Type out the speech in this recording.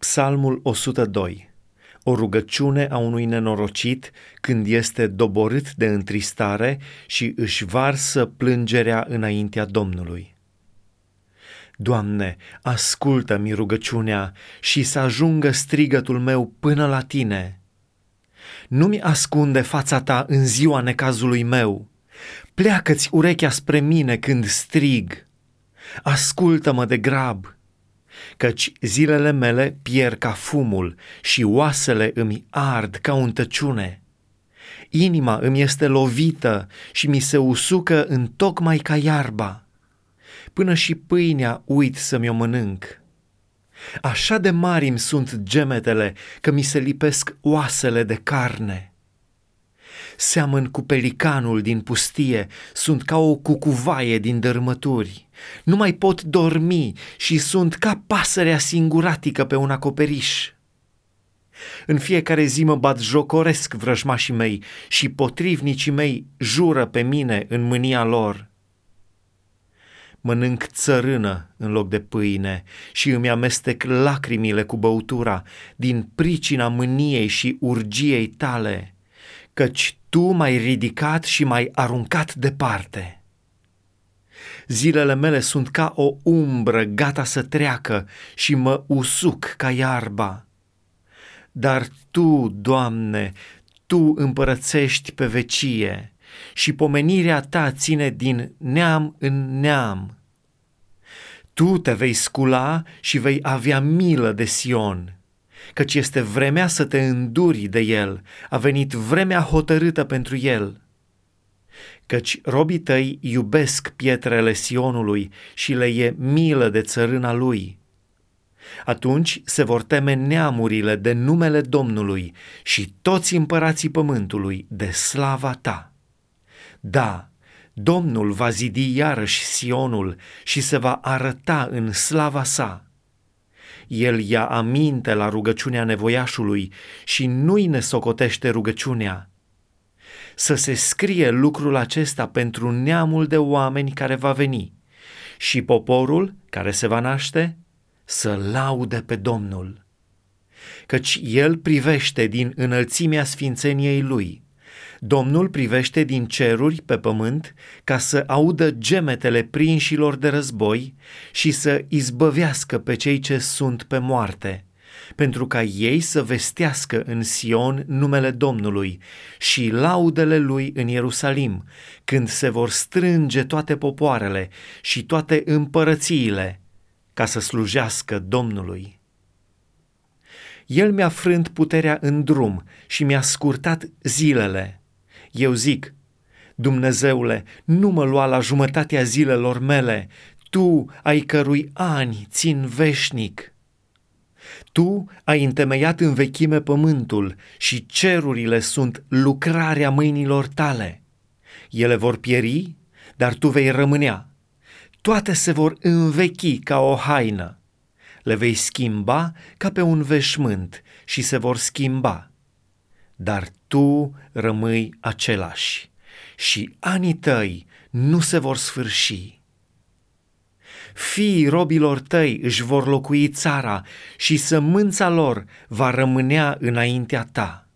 Psalmul 102 O rugăciune a unui nenorocit când este doborât de întristare și își varsă plângerea înaintea Domnului. Doamne, ascultă-mi rugăciunea și să ajungă strigătul meu până la Tine. Nu-mi ascunde fața Ta în ziua necazului meu. Pleacă-ți urechea spre mine când strig. Ascultă-mă de grab căci zilele mele pierd ca fumul și oasele îmi ard ca un tăciune. Inima îmi este lovită și mi se usucă în tocmai ca iarba. Până și pâinea uit să mi-o mănânc. Așa de mari îmi sunt gemetele că mi se lipesc oasele de carne seamăn cu pelicanul din pustie, sunt ca o cucuvaie din dărmături. Nu mai pot dormi și sunt ca pasărea singuratică pe un acoperiș. În fiecare zi mă bat jocoresc vrăjmașii mei și potrivnicii mei jură pe mine în mânia lor. Mănânc țărână în loc de pâine și îmi amestec lacrimile cu băutura din pricina mâniei și urgiei tale căci tu m-ai ridicat și m-ai aruncat departe. Zilele mele sunt ca o umbră gata să treacă și mă usuc ca iarba. Dar Tu, Doamne, Tu împărățești pe vecie și pomenirea Ta ține din neam în neam. Tu te vei scula și vei avea milă de Sion căci este vremea să te înduri de el, a venit vremea hotărâtă pentru el. Căci robii tăi iubesc pietrele Sionului și le e milă de țărâna lui. Atunci se vor teme neamurile de numele Domnului și toți împărații pământului de slava ta. Da, Domnul va zidi iarăși Sionul și se va arăta în slava sa el ia aminte la rugăciunea nevoiașului și nu-i ne socotește rugăciunea. Să se scrie lucrul acesta pentru neamul de oameni care va veni și poporul care se va naște să laude pe Domnul. Căci El privește din înălțimea sfințeniei Lui – Domnul privește din ceruri pe pământ ca să audă gemetele prinșilor de război și să izbăvească pe cei ce sunt pe moarte, pentru ca ei să vestească în Sion numele Domnului și laudele lui în Ierusalim, când se vor strânge toate popoarele și toate împărățiile ca să slujească Domnului. El mi-a frânt puterea în drum și mi-a scurtat zilele eu zic, Dumnezeule, nu mă lua la jumătatea zilelor mele, Tu ai cărui ani țin veșnic. Tu ai întemeiat în vechime pământul și cerurile sunt lucrarea mâinilor tale. Ele vor pieri, dar tu vei rămânea. Toate se vor învechi ca o haină. Le vei schimba ca pe un veșmânt și se vor schimba dar tu rămâi același și anii tăi nu se vor sfârși. Fiii robilor tăi își vor locui țara și sămânța lor va rămânea înaintea ta.